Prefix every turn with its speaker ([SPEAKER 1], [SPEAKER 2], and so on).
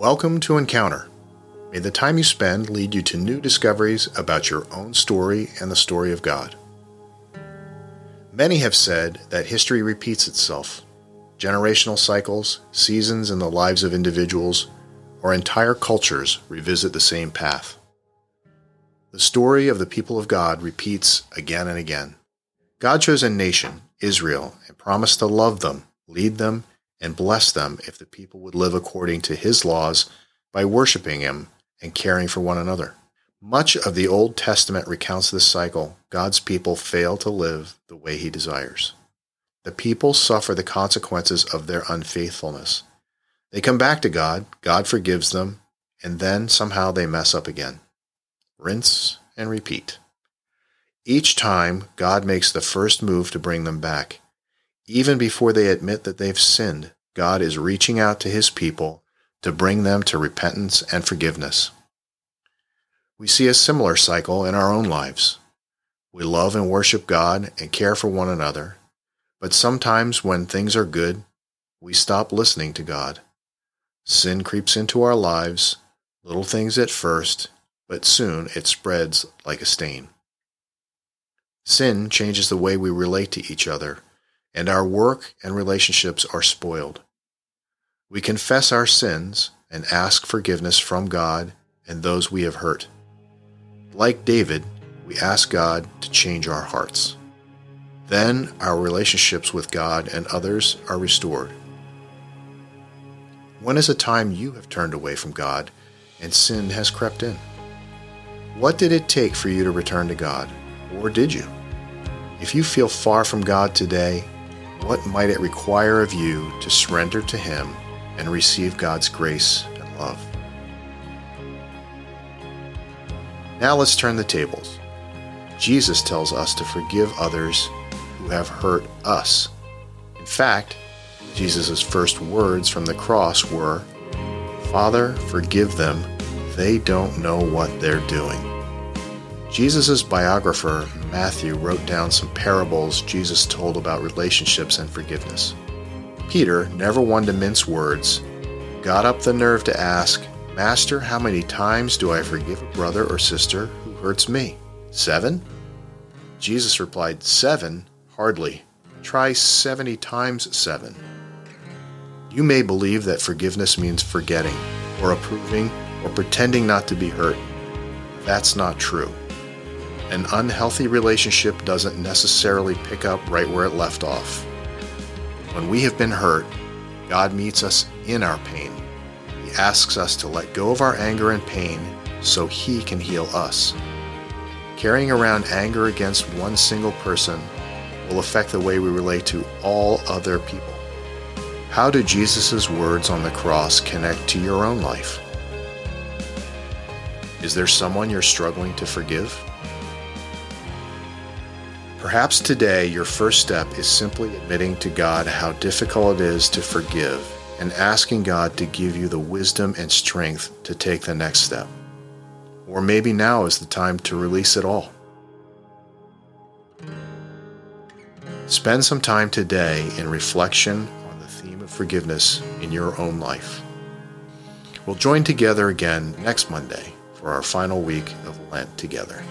[SPEAKER 1] Welcome to Encounter. May the time you spend lead you to new discoveries about your own story and the story of God. Many have said that history repeats itself. Generational cycles, seasons in the lives of individuals, or entire cultures revisit the same path. The story of the people of God repeats again and again. God chose a nation, Israel, and promised to love them, lead them, and bless them if the people would live according to his laws by worshiping him and caring for one another. Much of the Old Testament recounts this cycle. God's people fail to live the way he desires. The people suffer the consequences of their unfaithfulness. They come back to God, God forgives them, and then somehow they mess up again. Rinse and repeat. Each time, God makes the first move to bring them back. Even before they admit that they've sinned, God is reaching out to his people to bring them to repentance and forgiveness. We see a similar cycle in our own lives. We love and worship God and care for one another, but sometimes when things are good, we stop listening to God. Sin creeps into our lives, little things at first, but soon it spreads like a stain. Sin changes the way we relate to each other, and our work and relationships are spoiled. We confess our sins and ask forgiveness from God and those we have hurt. Like David, we ask God to change our hearts. Then our relationships with God and others are restored. When is a time you have turned away from God and sin has crept in? What did it take for you to return to God? Or did you? If you feel far from God today, what might it require of you to surrender to Him and receive God's grace and love? Now let's turn the tables. Jesus tells us to forgive others who have hurt us. In fact, Jesus' first words from the cross were, Father, forgive them, they don't know what they're doing. Jesus' biographer, Matthew, wrote down some parables Jesus told about relationships and forgiveness. Peter, never one to mince words, got up the nerve to ask, Master, how many times do I forgive a brother or sister who hurts me? Seven? Jesus replied, Seven? Hardly. Try seventy times seven. You may believe that forgiveness means forgetting, or approving, or pretending not to be hurt. That's not true. An unhealthy relationship doesn't necessarily pick up right where it left off. When we have been hurt, God meets us in our pain. He asks us to let go of our anger and pain so He can heal us. Carrying around anger against one single person will affect the way we relate to all other people. How do Jesus' words on the cross connect to your own life? Is there someone you're struggling to forgive? Perhaps today your first step is simply admitting to God how difficult it is to forgive and asking God to give you the wisdom and strength to take the next step. Or maybe now is the time to release it all. Spend some time today in reflection on the theme of forgiveness in your own life. We'll join together again next Monday for our final week of Lent together.